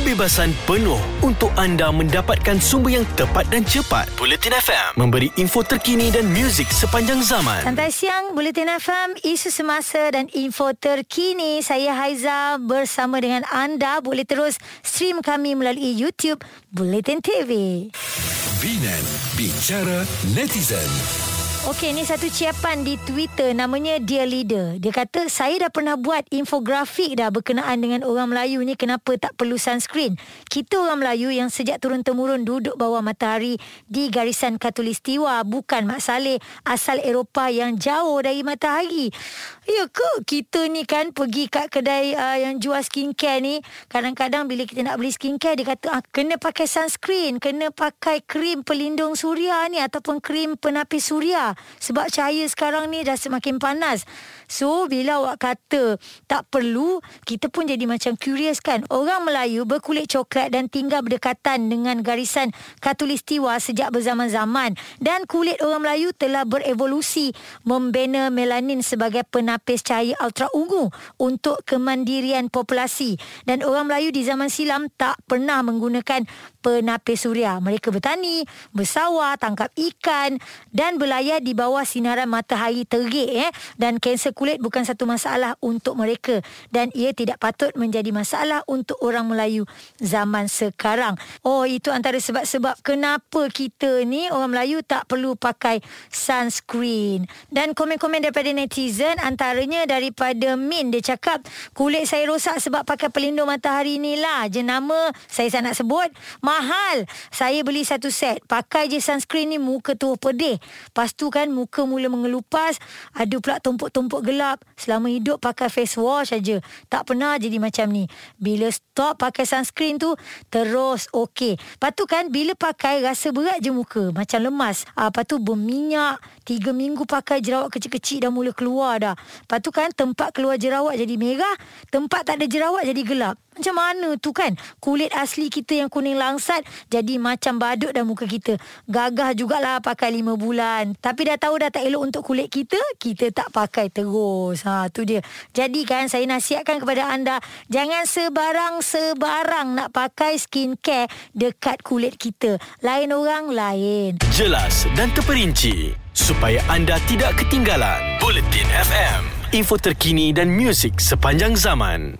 kebebasan penuh untuk anda mendapatkan sumber yang tepat dan cepat. Bulletin FM memberi info terkini dan muzik sepanjang zaman. Santai siang, Bulletin FM, isu semasa dan info terkini. Saya Haiza bersama dengan anda. Boleh terus stream kami melalui YouTube Bulletin TV. Binan Bicara Netizen Okey, ni satu ciapan di Twitter namanya Dear Leader. Dia kata, saya dah pernah buat infografik dah berkenaan dengan orang Melayu ni kenapa tak perlu sunscreen. Kita orang Melayu yang sejak turun-temurun duduk bawah matahari di garisan katulistiwa bukan Mak Saleh asal Eropah yang jauh dari matahari. Ya ke? Kita ni kan pergi kat kedai uh, yang jual skincare ni, kadang-kadang bila kita nak beli skincare, dia kata, ah, kena pakai sunscreen, kena pakai krim pelindung suria ni ataupun krim penapis suria sebab cahaya sekarang ni dah semakin panas. So bila awak kata tak perlu, kita pun jadi macam curious kan. Orang Melayu berkulit coklat dan tinggal berdekatan dengan garisan katulistiwa sejak berzaman-zaman dan kulit orang Melayu telah berevolusi membina melanin sebagai penapis cahaya ultra ungu untuk kemandirian populasi dan orang Melayu di zaman silam tak pernah menggunakan penapis suria. Mereka bertani, bersawah, tangkap ikan dan berlayar di bawah sinaran matahari terik eh dan kanser kulit bukan satu masalah untuk mereka dan ia tidak patut menjadi masalah untuk orang Melayu zaman sekarang. Oh itu antara sebab-sebab kenapa kita ni orang Melayu tak perlu pakai sunscreen. Dan komen-komen daripada netizen antaranya daripada Min dia cakap kulit saya rosak sebab pakai pelindung matahari ni lah. Jenama saya tak nak sebut mahal. Saya beli satu set. Pakai je sunscreen ni muka tu pedih. Lepas tu kan muka mula mengelupas. Ada pula tumpuk-tumpuk gelap. Selama hidup pakai face wash aja. Tak pernah jadi macam ni. Bila stop pakai sunscreen tu terus okey. Lepas tu kan bila pakai rasa berat je muka. Macam lemas. Ah, lepas tu berminyak. Tiga minggu pakai jerawat kecil-kecil dah mula keluar dah. Lepas tu kan tempat keluar jerawat jadi merah. Tempat tak ada jerawat jadi gelap. Macam mana tu kan? Kulit asli kita yang kuning langsat Jadi macam badut dah muka kita. Gagah jugalah pakai lima bulan. Tapi dah tahu dah tak elok untuk kulit kita Kita tak pakai terus. Ha, tu dia. Jadi kan saya nasihatkan kepada anda Jangan sebarang-sebarang nak pakai skincare Dekat kulit kita. Lain orang lain. Jelas dan terperinci supaya anda tidak ketinggalan. Bulletin FM, info terkini dan muzik sepanjang zaman.